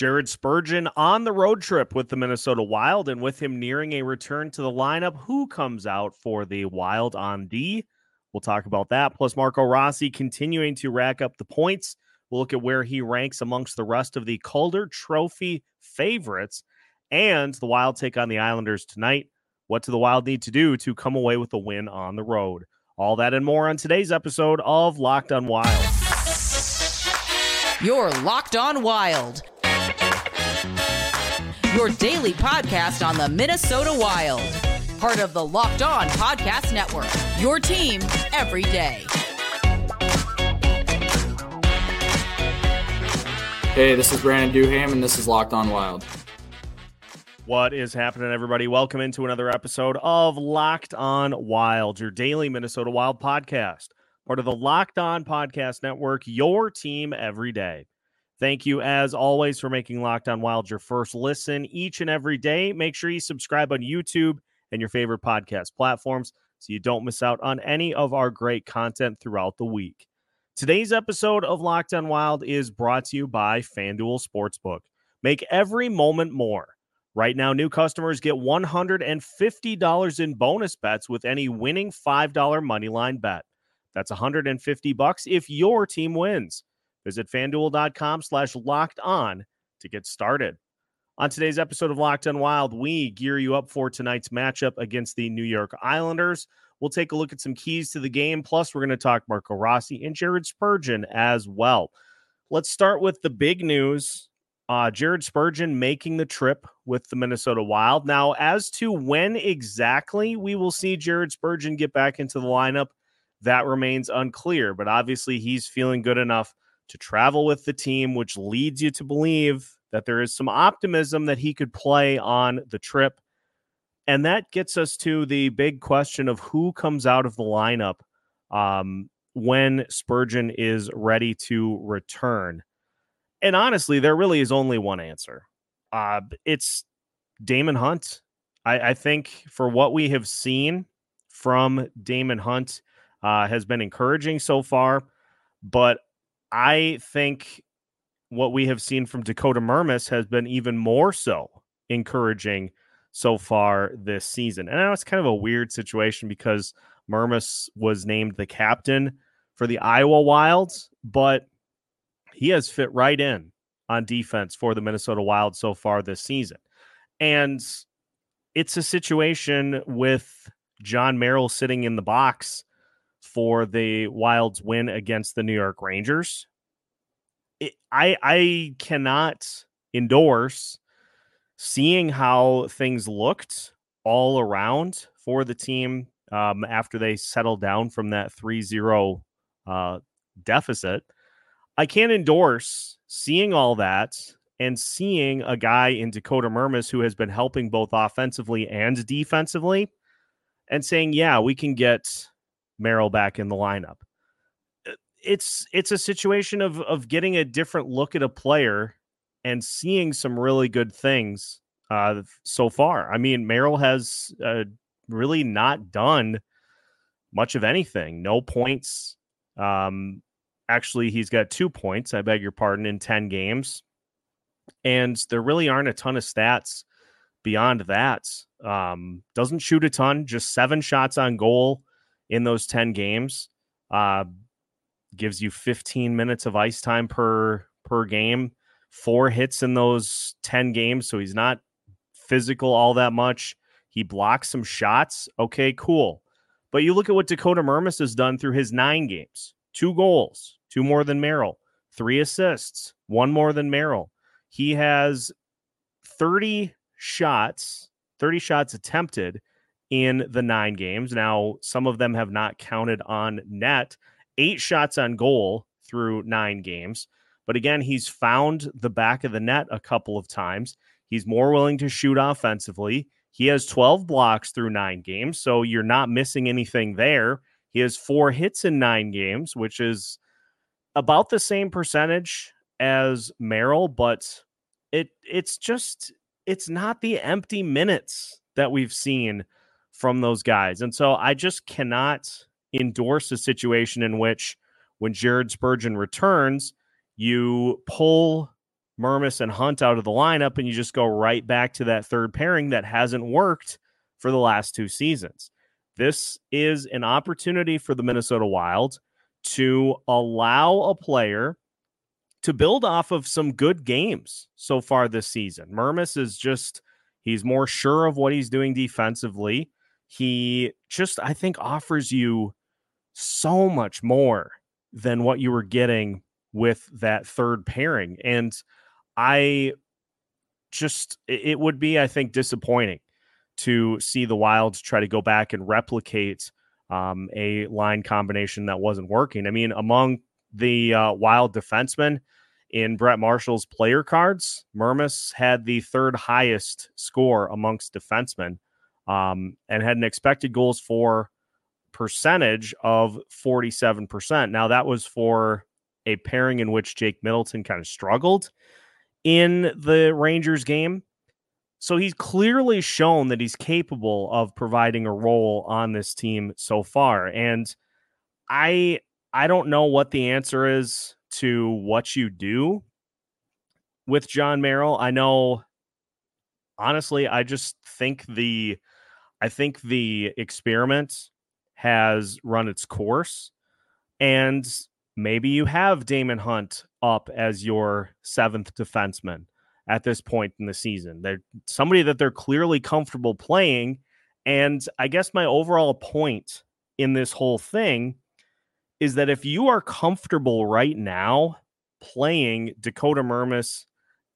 Jared Spurgeon on the road trip with the Minnesota Wild, and with him nearing a return to the lineup, who comes out for the Wild on D? We'll talk about that. Plus, Marco Rossi continuing to rack up the points. We'll look at where he ranks amongst the rest of the Calder Trophy favorites. And the Wild take on the Islanders tonight. What do the Wild need to do to come away with a win on the road? All that and more on today's episode of Locked on Wild. You're Locked on Wild. Your daily podcast on the Minnesota Wild. Part of the Locked On Podcast Network. Your team every day. Hey, this is Brandon Duham, and this is Locked On Wild. What is happening, everybody? Welcome into another episode of Locked On Wild, your daily Minnesota Wild podcast, part of the Locked On Podcast Network, your team every day. Thank you, as always, for making Locked on Wild your first listen each and every day. Make sure you subscribe on YouTube and your favorite podcast platforms so you don't miss out on any of our great content throughout the week. Today's episode of Locked on Wild is brought to you by FanDuel Sportsbook. Make every moment more. Right now, new customers get $150 in bonus bets with any winning $5 moneyline bet. That's 150 bucks if your team wins. Visit fanduel.com slash locked on to get started. On today's episode of Locked on Wild, we gear you up for tonight's matchup against the New York Islanders. We'll take a look at some keys to the game. Plus, we're going to talk Marco Rossi and Jared Spurgeon as well. Let's start with the big news uh, Jared Spurgeon making the trip with the Minnesota Wild. Now, as to when exactly we will see Jared Spurgeon get back into the lineup, that remains unclear. But obviously, he's feeling good enough to travel with the team, which leads you to believe that there is some optimism that he could play on the trip. And that gets us to the big question of who comes out of the lineup um, when Spurgeon is ready to return and honestly, there really is only one answer. Uh, it's Daemon Hunt. I, I, think for what we have seen from Daemon Hunt uh, has been encouraging so far, but I think what we have seen from Dakota Mermis has been even more so encouraging so far this season. And I know it's kind of a weird situation because Mermis was named the captain for the Iowa Wilds, but he has fit right in on defense for the Minnesota Wild so far this season. And it's a situation with Jon Merrill sitting in the box for the Wild's win against the New York Rangers. It, I I cannot endorse seeing how things looked all around for the team um, after they settled down from that 3-0 uh, deficit I can't endorse seeing all that and seeing a guy in Dakota Mermis who has been helping both offensively and defensively and saying, yeah, we can get Merrill back in the lineup. Uh, it's it's a situation of of getting a different look at a player and seeing some really good things uh, so far. I mean, Merrill has uh, really not done much of anything. No points. Um, Actually, he's got two points, I beg your pardon, in 10 games. And there really aren't a ton of stats beyond that. Um, doesn't shoot a ton, just seven shots on goal in those 10 games. Uh, gives you 15 minutes of ice time per per game, four hits in those 10 games. So he's not physical all that much. He blocks some shots. Okay, cool. But you look at what Dakota Mermis has done through his nine games two goals, two more than Merrill, three assists, one more than Merrill. He has 30 shots, 30 shots attempted in the nine games. Now, some of them have not counted on net, eight shots on goal through nine games. But again, he's found the back of the net a couple of times. He's more willing to shoot offensively. He has 12 blocks through nine games, so you're not missing anything there. He has four hits in nine games, which is about the same percentage as Merrill, but it it's just it's not the empty minutes that we've seen from those guys. And so I just cannot endorse a situation in which when Jared Spurgeon returns, you pull Mermis and Hunt out of the lineup, and you just go right back to that third pairing that hasn't worked for the last two seasons. This is an opportunity for the Minnesota Wild to allow a player to build off of some good games so far this season. Mermis is just, he's more sure of what he's doing defensively. He just, I think, offers you so much more than what you were getting with that third pairing. And I just, it would be, I think, disappointing to see the Wilds try to go back and replicate um, a line combination that wasn't working. I mean, among the uh, Wild defensemen in Brett Marshall's player cards, Mermis had the third highest score amongst defensemen um, and had an expected goals for percentage of 47%. Now, that was for a pairing in which Jake Middleton kind of struggled in the Rangers game. So he's clearly shown that he's capable of providing a role on this team so far. And I I don't know what the answer is to what you do with Jon Merrill. I know honestly, I just think the I think the experiment has run its course. And maybe you have Daemon Hunt up as your seventh defenseman at this point in the season. They're somebody that they're clearly comfortable playing. And I guess my overall point in this whole thing is that if you are comfortable right now playing Dakota Mermis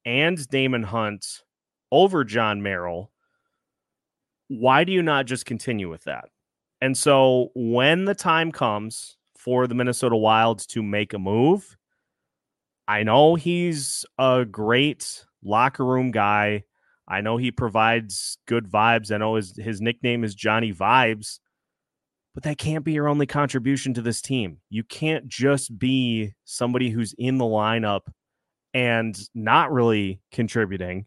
and Daemon Hunt over Jon Merrill, why do you not just continue with that? And so when the time comes for the Minnesota Wilds to make a move, I know he's a great locker room guy. I know he provides good vibes. I know his his nickname is Johnny Vibes, but that can't be your only contribution to this team. You can't just be somebody who's in the lineup and not really contributing,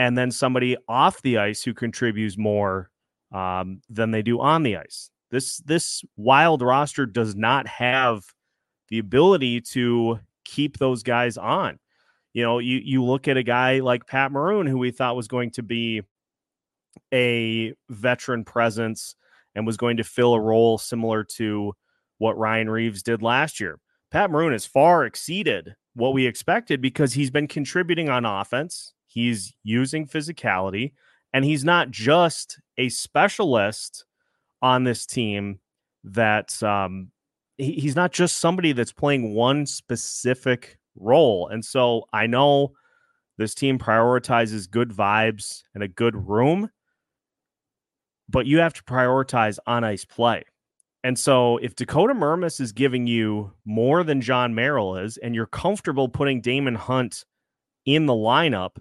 and then somebody off the ice who contributes more um, than they do on the ice. This this wild roster does not have the ability to keep those guys on. You know, you you look at a guy like Pat Maroon, who we thought was going to be a veteran presence and was going to fill a role similar to what Ryan Reaves did last year. Pat Maroon has far exceeded what we expected because he's been contributing on offense. He's using physicality, and he's not just a specialist on this team that um, he, he's not just somebody that's playing one specific role. And so I know this team prioritizes good vibes and a good room, but you have to prioritize on ice play. And so if Dakota Mermis is giving you more than Jon Merrill is, and you're comfortable putting Daemon Hunt in the lineup,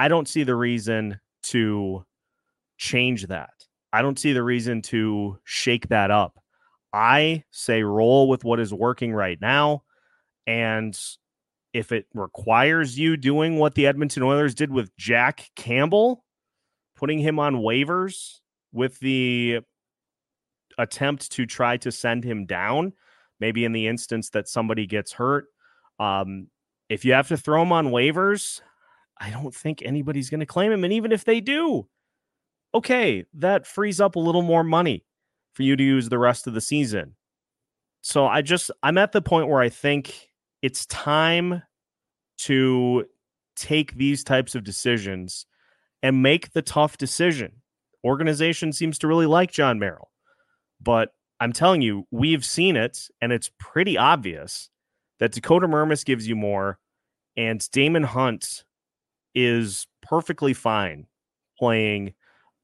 I don't see the reason to change that. I don't see the reason to shake that up. I say roll with what is working right now. And if it requires you doing what the Edmonton Oilers did with Jack Campbell, putting him on waivers with the attempt to try to send him down, maybe in the instance that somebody gets hurt. Um, if you have to throw him on waivers, I don't think anybody's going to claim him. And even if they do, okay, that frees up a little more money for you to use the rest of the season. So I just, I'm at the point where I think it's time to take these types of decisions and make the tough decision. Organization seems to really like Jon Merrill, but I'm telling you, we've seen it, and it's pretty obvious that Dakota Mermis gives you more, and Daemon Hunt is perfectly fine playing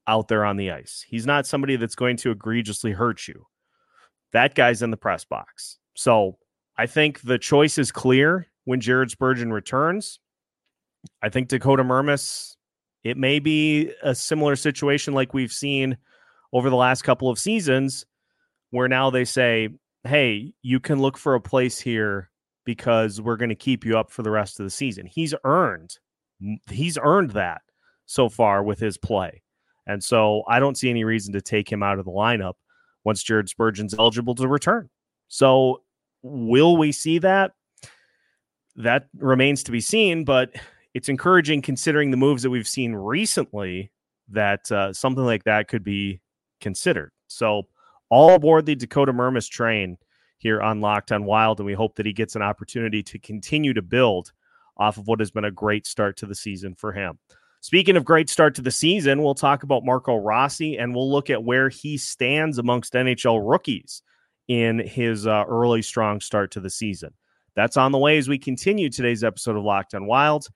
out there on the ice. He's not somebody that's going to egregiously hurt you. That guy's in the press box. So I think the choice is clear when Jared Spurgeon returns. I think Dakota Mermis, it may be a similar situation like we've seen over the last couple of seasons, where now they say, hey, you can look for a place here because we're going to keep you up for the rest of the season. He's earned he's earned that so far with his play. And so I don't see any reason to take him out of the lineup once Jared Spurgeon's eligible to return. So will we see that? that remains to be seen, but it's encouraging considering the moves that we've seen recently that uh, something like that could be considered. So, all aboard the Dakota Mermis train here on Locked on Wild, and we hope that he gets an opportunity to continue to build off of what has been a great start to the season for him. Speaking of great start to the season, we'll talk about Marco Rossi and we'll look at where he stands amongst NHL rookies in his uh, early strong start to the season. That's on the way as we continue today's episode of Locked on Wild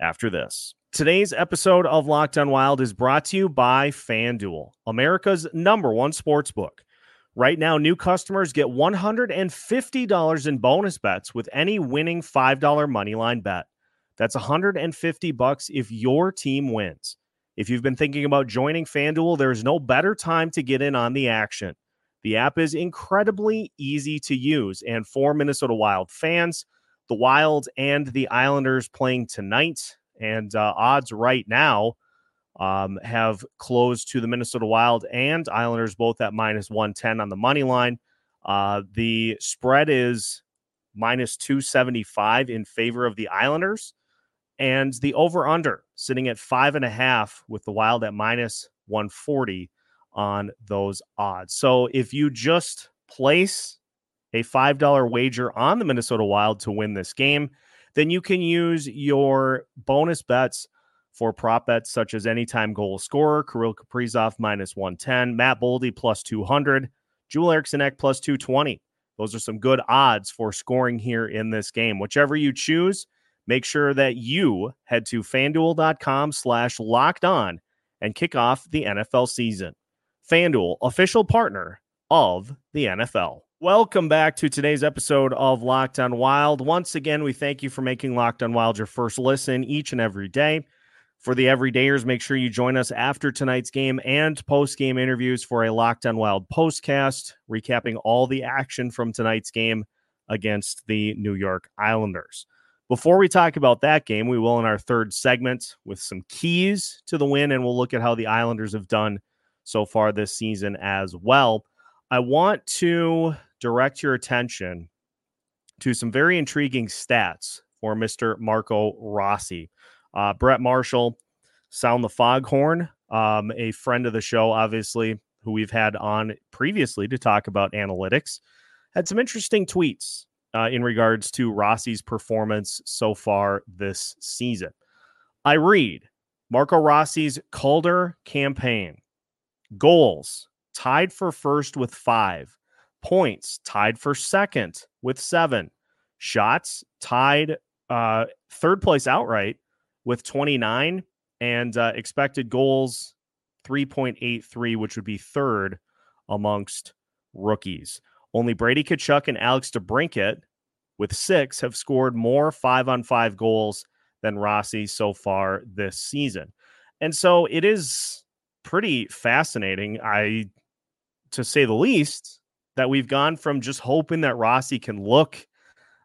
after this. Today's episode of Locked on Wild is brought to you by FanDuel, America's number one sports book. Right now, new customers get $150 in bonus bets with any winning $5 moneyline bet. That's 150 bucks if your team wins. If you've been thinking about joining FanDuel, there is no better time to get in on the action. The app is incredibly easy to use, and for Minnesota Wild fans, the Wild and the Islanders playing tonight, and uh, odds right now um, have closed to the Minnesota Wild and Islanders both at minus 110 on the money line. Uh, the spread is minus 275 in favor of the Islanders and the over under sitting at five and a half with the Wild at minus 140 on those odds. So if you just place a $5 wager on the Minnesota Wild to win this game, then you can use your bonus bets for prop bets such as anytime goal scorer, Kirill Kaprizov minus 110, Matt Boldy plus 200, Joel Eriksson Ek plus 220. Those are some good odds for scoring here in this game. Whichever you choose, make sure that you head to fanduel.com slash locked on and kick off the NFL season. FanDuel, official partner of the NFL. Welcome back to today's episode of Locked on Wild. Once again, we thank you for making Locked on Wild your first listen each and every day. For the everydayers, make sure you join us after tonight's game and post game interviews for a Locked on Wild postcast, recapping all the action from tonight's game against the New York Islanders. Before we talk about that game, we will in our third segment with some keys to the win, and we'll look at how the Islanders have done so far this season as well. I want to direct your attention to some very intriguing stats for Mr. Marco Rossi. Uh, Brett Marshall, Sound the Foghorn, um, a friend of the show, obviously, who we've had on previously to talk about analytics, had some interesting tweets uh, in regards to Rossi's performance so far this season. I read Marco Rossi's Calder campaign. Goals tied for first with five, points tied for second with seven, shots tied uh, third place outright with 29, and uh, expected goals 3.83, which would be third amongst rookies. Only Brady Tkachuk and Alex DeBrincat, with six, have scored more five on five goals than Rossi so far this season. And so it is pretty fascinating, I to say the least, that we've gone from just hoping that Rossi can look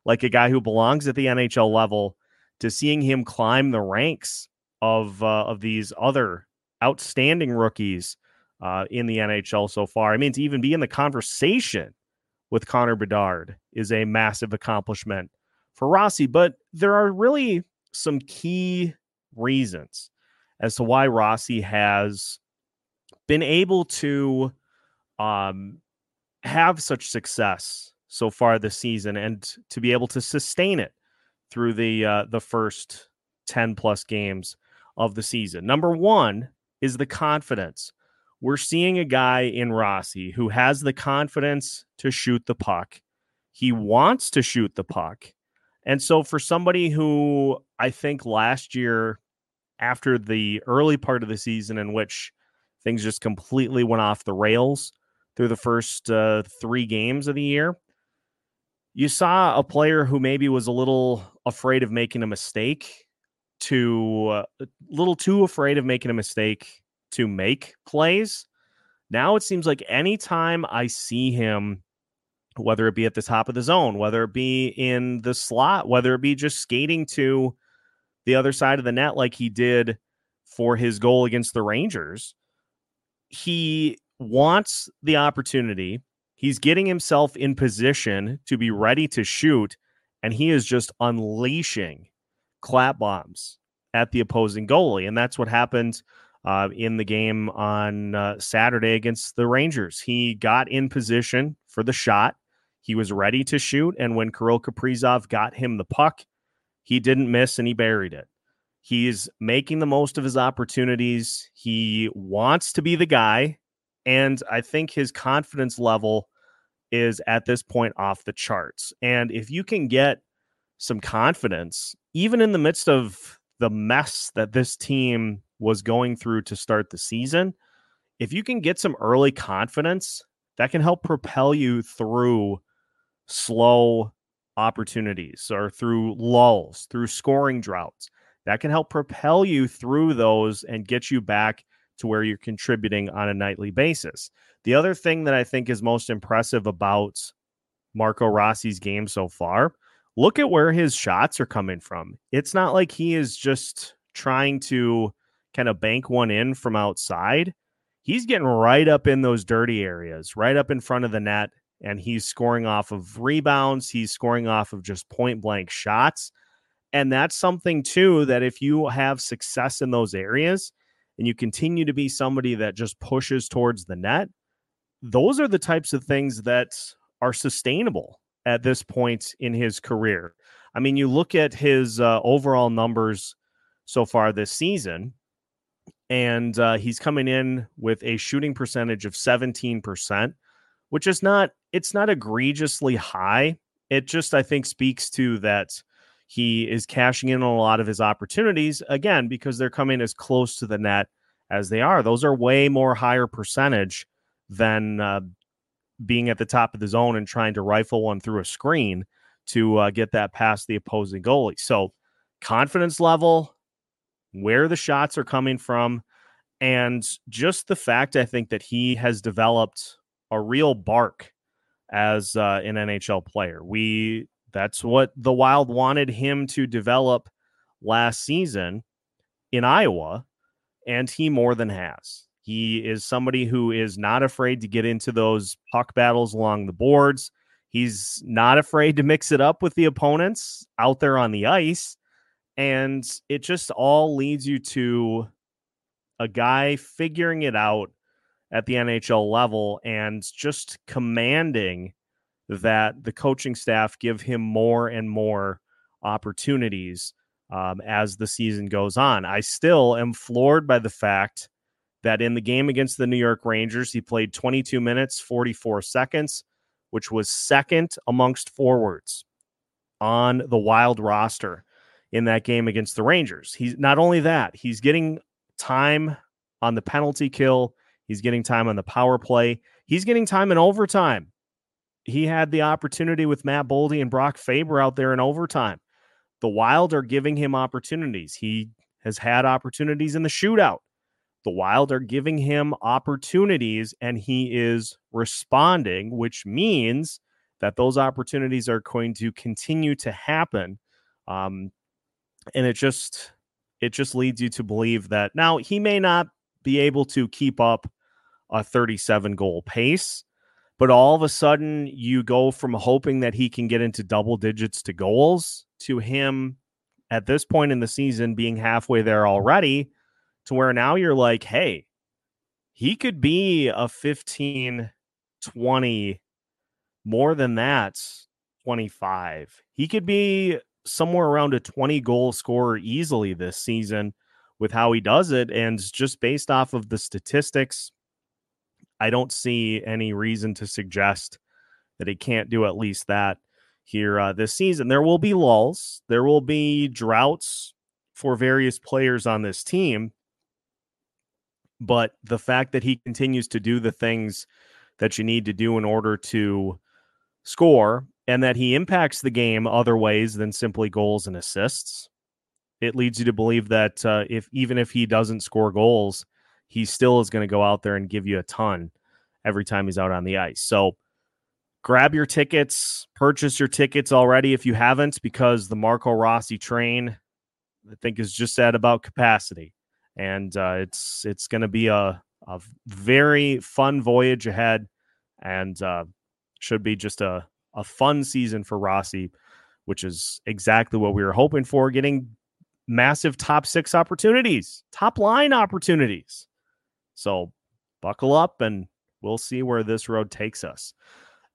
like a guy who belongs at the NHL level to seeing him climb the ranks of uh, of these other outstanding rookies uh, in the NHL so far. I mean, to even be in the conversation with Connor Bedard is a massive accomplishment for Rossi. But there are really some key reasons as to why Rossi has been able to um, have such success so far this season and to be able to sustain it through the uh, the first 10 plus games of the season. Number 1 is the confidence we're seeing a guy in Rossi who has the confidence to shoot the puck. He wants to shoot the puck. And so, for somebody who I think last year, after the early part of the season in which things just completely went off the rails through the first uh, three games of the year, you saw a player who maybe was a little afraid of making a mistake, to uh, a little too afraid of making a mistake to make plays. Now it seems like anytime I see him, whether it be at the top of the zone, whether it be in the slot, whether it be just skating to the other side of the net like he did for his goal against the Rangers, he wants the opportunity. He's getting himself in position to be ready to shoot. and he is just unleashing clap bombs at the opposing goalie. And that's what happened uh, in the game on uh, Saturday against the Rangers. He got in position for the shot. He was ready to shoot. And when Kirill Kaprizov got him the puck, he didn't miss and he buried it. He's making the most of his opportunities. He wants to be the guy. And I think his confidence level is at this point off the charts. And if you can get some confidence, even in the midst of the mess that this team was going through to start the season, if you can get some early confidence, that can help propel you through slow opportunities or through lulls, through scoring droughts. That can help propel you through those and get you back to where you're contributing on a nightly basis. The other thing that I think is most impressive about Marco Rossi's game so far, look at where his shots are coming from. It's not like he is just trying to kind of bank one in from outside. He's getting right up in those dirty areas, right up in front of the net, and he's scoring off of rebounds. He's scoring off of just point blank shots. And that's something, too, that if you have success in those areas and you continue to be somebody that just pushes towards the net, those are the types of things that are sustainable at this point in his career. I mean, you look at his uh, overall numbers so far this season, and uh, he's coming in with a shooting percentage of 17%, which is not it's not egregiously high. It just I think speaks to that he is cashing in on a lot of his opportunities again because they're coming as close to the net as they are. Those are way more higher percentage than uh, being at the top of the zone and trying to rifle one through a screen to uh, get that past the opposing goalie. So confidence level where the shots are coming from, and just the fact I think that he has developed a real bark as uh, an NHL player. We that's what the Wild wanted him to develop last season in Iowa, and he more than has. He is somebody who is not afraid to get into those puck battles along the boards. He's not afraid to mix it up with the opponents out there on the ice. And it just all leads you to a guy figuring it out at the NHL level and just commanding that the coaching staff give him more and more opportunities um, as the season goes on. I still am floored by the fact that in the game against the New York Rangers, he played 22 minutes, 44 seconds, which was second amongst forwards on the Wild roster in that game against the Rangers. He's not only that, he's getting time on the penalty kill, he's getting time on the power play, he's getting time in overtime. He had the opportunity with Matt Boldy and Brock Faber out there in overtime. The Wild are giving him opportunities. He has had opportunities in the shootout. The Wild are giving him opportunities and he is responding, which means that those opportunities are going to continue to happen. Um, and it just it just leads you to believe that now he may not be able to keep up a 37 goal pace, but all of a sudden you go from hoping that he can get into double digits to goals to him at this point in the season being halfway there already to where now you're like, hey, he could be a 15, 20, more than that, 25. He could be somewhere around a 20 goal scorer easily this season with how he does it. And just based off of the statistics, I don't see any reason to suggest that he can't do at least that here uh, this season. There will be lulls, there will be droughts for various players on this team. But the fact that he continues to do the things that you need to do in order to score and that he impacts the game other ways than simply goals and assists, it leads you to believe that uh, if even if he doesn't score goals, he still is going to go out there and give you a ton every time he's out on the ice. So grab your tickets, purchase your tickets already if you haven't, because the Marco Rossi train, I think, is just at about capacity and uh, it's it's going to be a a very fun voyage ahead, and uh, should be just a a fun season for Rossi which is exactly what we were hoping for, getting massive top six opportunities, top line opportunities. So buckle up and we'll see where this road takes us.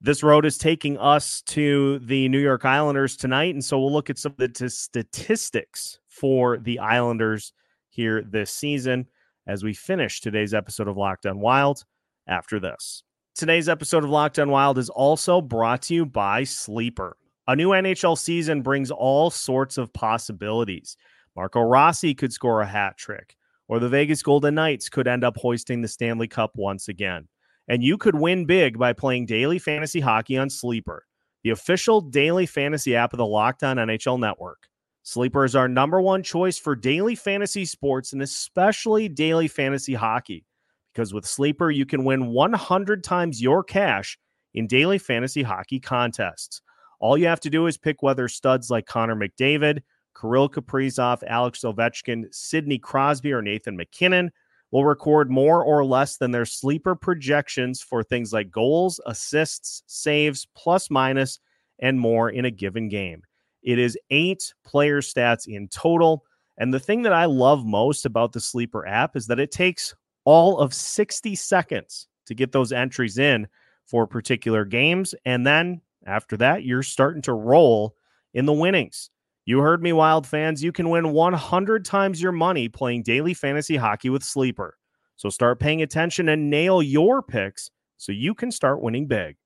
This road is taking us to the New York Islanders tonight. And so we'll look at some of the t- statistics for the Islanders here this season as we finish today's episode of Locked on Wild after this. Today's episode of Locked on Wild is also brought to you by Sleeper. A new NHL season brings all sorts of possibilities. Marco Rossi could score a hat trick, or the Vegas Golden Knights could end up hoisting the Stanley Cup once again. And you could win big by playing daily fantasy hockey on Sleeper, the official daily fantasy app of the Locked On NHL Network. Sleeper is our number one choice for daily fantasy sports and especially daily fantasy hockey. Because with Sleeper, you can win 100 times your cash in daily fantasy hockey contests. All you have to do is pick whether studs like Connor McDavid, Kirill Kaprizov, Alex Ovechkin, Sidney Crosby, or Nathan MacKinnon will record more or less than their sleeper projections for things like goals, assists, saves, plus minus, and more in a given game. It is eight player stats in total. And the thing that I love most about the Sleeper app is that it takes all of 60 seconds to get those entries in for particular games. And then after that, you're starting to roll in the winnings. You heard me, Wild fans. You can win 100 times your money playing daily fantasy hockey with Sleeper. So start paying attention and nail your picks so you can start winning big.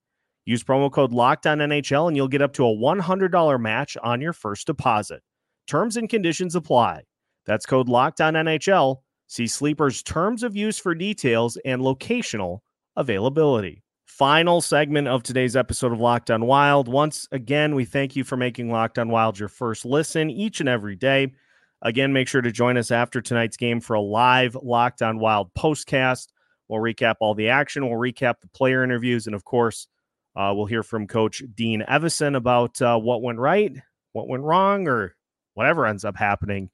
Use promo code NHL and you'll get up to a $100 match on your first deposit. Terms and conditions apply. That's code NHL. See Sleeper's terms of use for details and locational availability. Final segment of today's episode of Locked on Wild. Once again, we thank you for making Locked on Wild your first listen each and every day. Again, make sure to join us after tonight's game for a live Locked on Wild postcast. We'll recap all the action, we'll recap the player interviews, and of course, uh, we'll hear from Coach Dean Evason about uh, what went right, what went wrong, or whatever ends up happening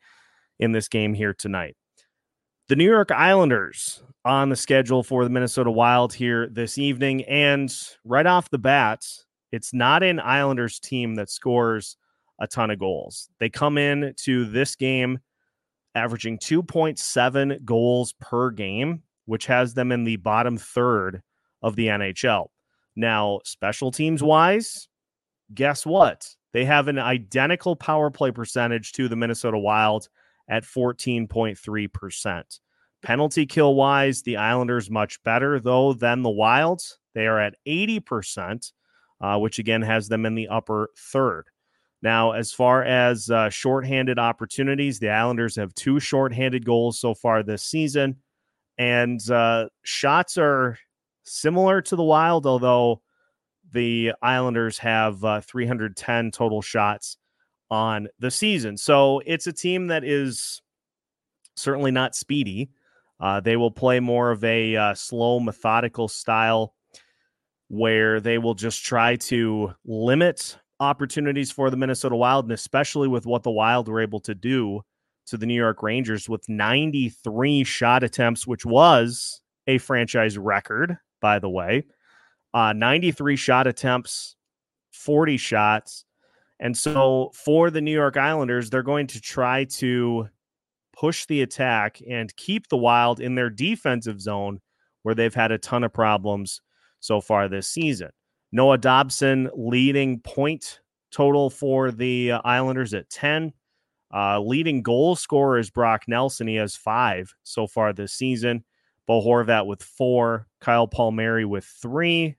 in this game here tonight. The New York Islanders on the schedule for the Minnesota Wild here this evening. And right off the bat, it's not an Islanders team that scores a ton of goals. They come in to this game averaging 2.7 goals per game, which has them in the bottom third of the NHL. Now, special teams wise, guess what? They have an identical power play percentage to the Minnesota Wild at 14.3%. Penalty kill wise, the Islanders much better, though, than the Wilds. They are at 80%, uh, which again has them in the upper third. Now, as far as uh, shorthanded opportunities, the Islanders have two shorthanded goals so far this season. And uh, shots are similar to the Wild, although the Islanders have uh, 310 total shots on the season. So it's a team that is certainly not speedy. Uh, they will play more of a uh, slow, methodical style where they will just try to limit opportunities for the Minnesota Wild, and especially with what the Wild were able to do to the New York Rangers with 93 shot attempts, which was a franchise record by the way. Uh, 93 shot attempts, 40 shots. And so for the New York Islanders, they're going to try to push the attack and keep the Wild in their defensive zone where they've had a ton of problems so far this season. Noah Dobson leading point total for the uh, Islanders at 10. Uh, leading goal scorer is Brock Nelson. He has five so far this season. Bo Horvat with four, Kyle Palmieri with three,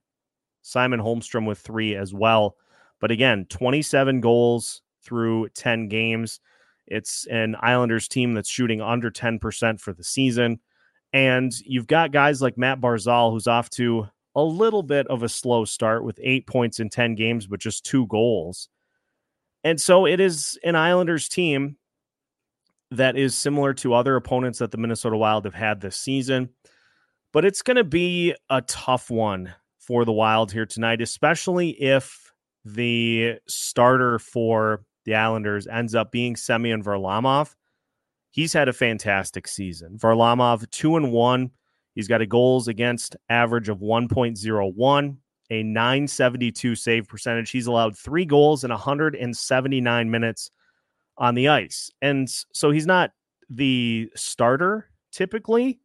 Simon Holmstrom with three as well. But again, 27 goals through 10 games. It's an Islanders team that's shooting under 10% for the season. And you've got guys like Matt Barzal, who's off to a little bit of a slow start with eight points in 10 games, but just two goals. And so it is an Islanders team that is similar to other opponents that the Minnesota Wild have had this season. But it's going to be a tough one for the Wild here tonight, especially if the starter for the Islanders ends up being Semyon Varlamov. He's had a fantastic season. Varlamov, two and one. He's got a goals against average of 1.01, a 972 save percentage. He's allowed three goals in 179 minutes on the ice. And so he's not the starter typically,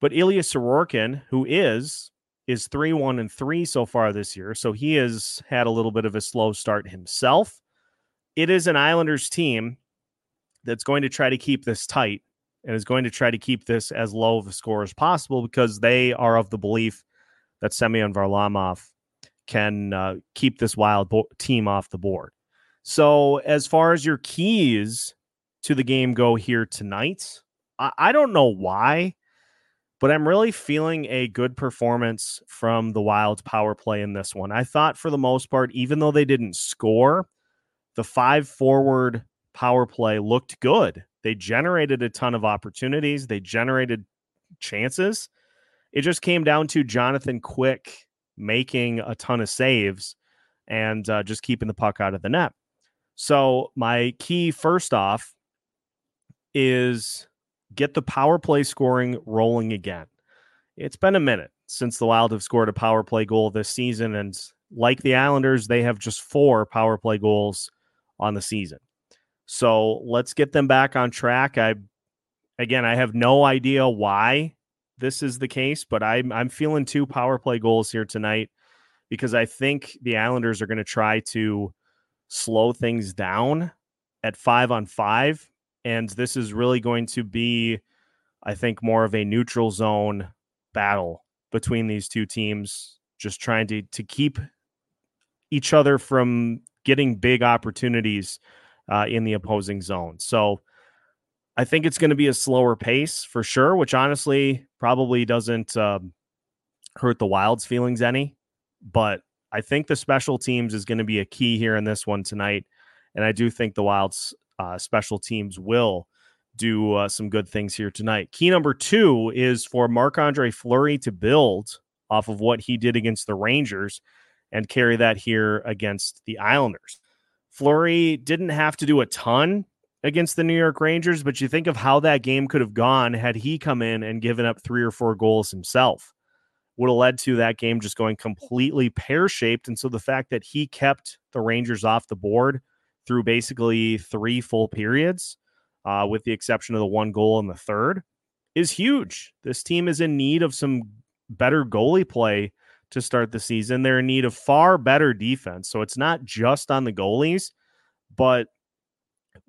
but Ilya Sorokin, who is, is 3 1 and 3 so far this year. So he has had a little bit of a slow start himself. It is an Islanders team that's going to try to keep this tight and is going to try to keep this as low of a score as possible because they are of the belief that Semyon Varlamov can uh, keep this wild bo- team off the board. So, as far as your keys to the game go here tonight, I, I don't know why, but I'm really feeling a good performance from the Wild's power play in this one. I thought for the most part, even though they didn't score, the five forward power play looked good. They generated a ton of opportunities, they generated chances. It just came down to Jonathan Quick making a ton of saves and uh, just keeping the puck out of the net. So, my key first off is get the power play scoring rolling again. It's been a minute since the Wild have scored a power play goal this season. And like the Islanders, they have just four power play goals on the season. So let's get them back on track. I again, I have no idea why this is the case, but I'm I'm feeling two power play goals here tonight because I think the Islanders are going to try to slow things down at five on five, and this is really going to be, I think, more of a neutral zone battle between these two teams, just trying to to keep each other from getting big opportunities uh, in the opposing zone. So I think it's going to be a slower pace for sure, which honestly probably doesn't um, hurt the Wild's feelings any. But I think the special teams is going to be a key here in this one tonight. And I do think the Wild's uh, special teams will do uh, some good things here tonight. Key number two is for Marc Andre Fleury to build off of what he did against the Rangers and carry that here against the Islanders. Fleury didn't have to do a ton against the New York Rangers, but you think of how that game could have gone had he come in and given up three or four goals himself. Would have led to that game just going completely pear shaped. And so the fact that he kept the Rangers off the board through basically three full periods, uh, with the exception of the one goal in the third, is huge. This team is in need of some better goalie play to start the season. They're in need of far better defense. So it's not just on the goalies, but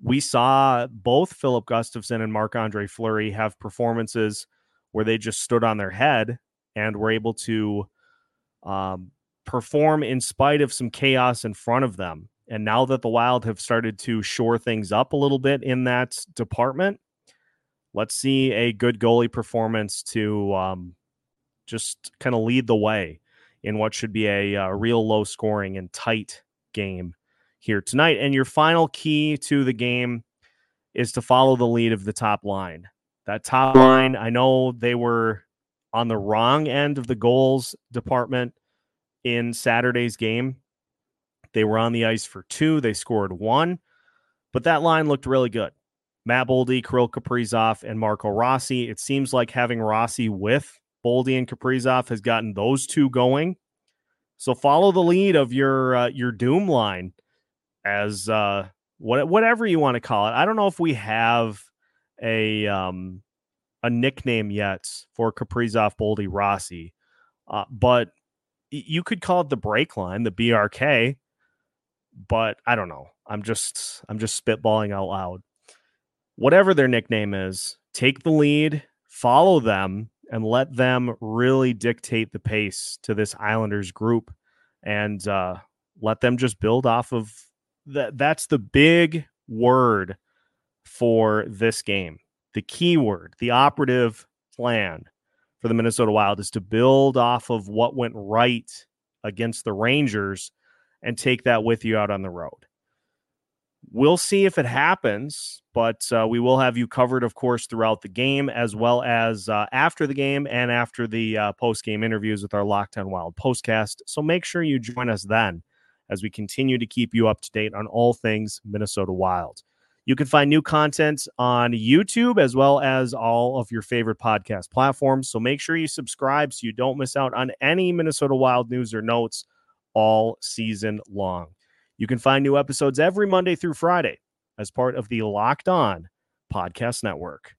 we saw both Filip Gustavsson and Marc Andre Fleury have performances where they just stood on their head and were able to um, perform in spite of some chaos in front of them. And now that the Wild have started to shore things up a little bit in that department, let's see a good goalie performance to um, just kind of lead the way in what should be a, a uh, real low scoring and tight game here tonight. And your final key to the game is to follow the lead of the top line. That top line, I know they were on the wrong end of the goals department in Saturday's game. They were on the ice for two, they scored one, but that line looked really good. Matt Boldy, Kirill Kaprizov, and Marco Rossi. It seems like having Rossi with Boldy and Kaprizov has gotten those two going. So follow the lead of your uh, your doom line as uh, what whatever you want to call it. I don't know if we have a um, a nickname yet for Kaprizov, Boldy, Rossi, uh, but you could call it the break line, the BRK. But I don't know. I'm just I'm just spitballing out loud. Whatever their nickname is, take the lead, follow them, and let them really dictate the pace to this Islanders group and uh, let them just build off of that. That's the big word for this game. The key word, the operative plan for the Minnesota Wild is to build off of what went right against the Rangers and take that with you out on the road. We'll see if it happens, but uh, we will have you covered, of course, throughout the game, as well as uh, after the game and after the uh, post game interviews with our Locked On Wild postcast. So make sure you join us then as we continue to keep you up to date on all things Minnesota Wild. You can find new content on YouTube as well as all of your favorite podcast platforms. So make sure you subscribe so you don't miss out on any Minnesota Wild news or notes all season long. You can find new episodes every Monday through Friday as part of the Locked On Podcast Network.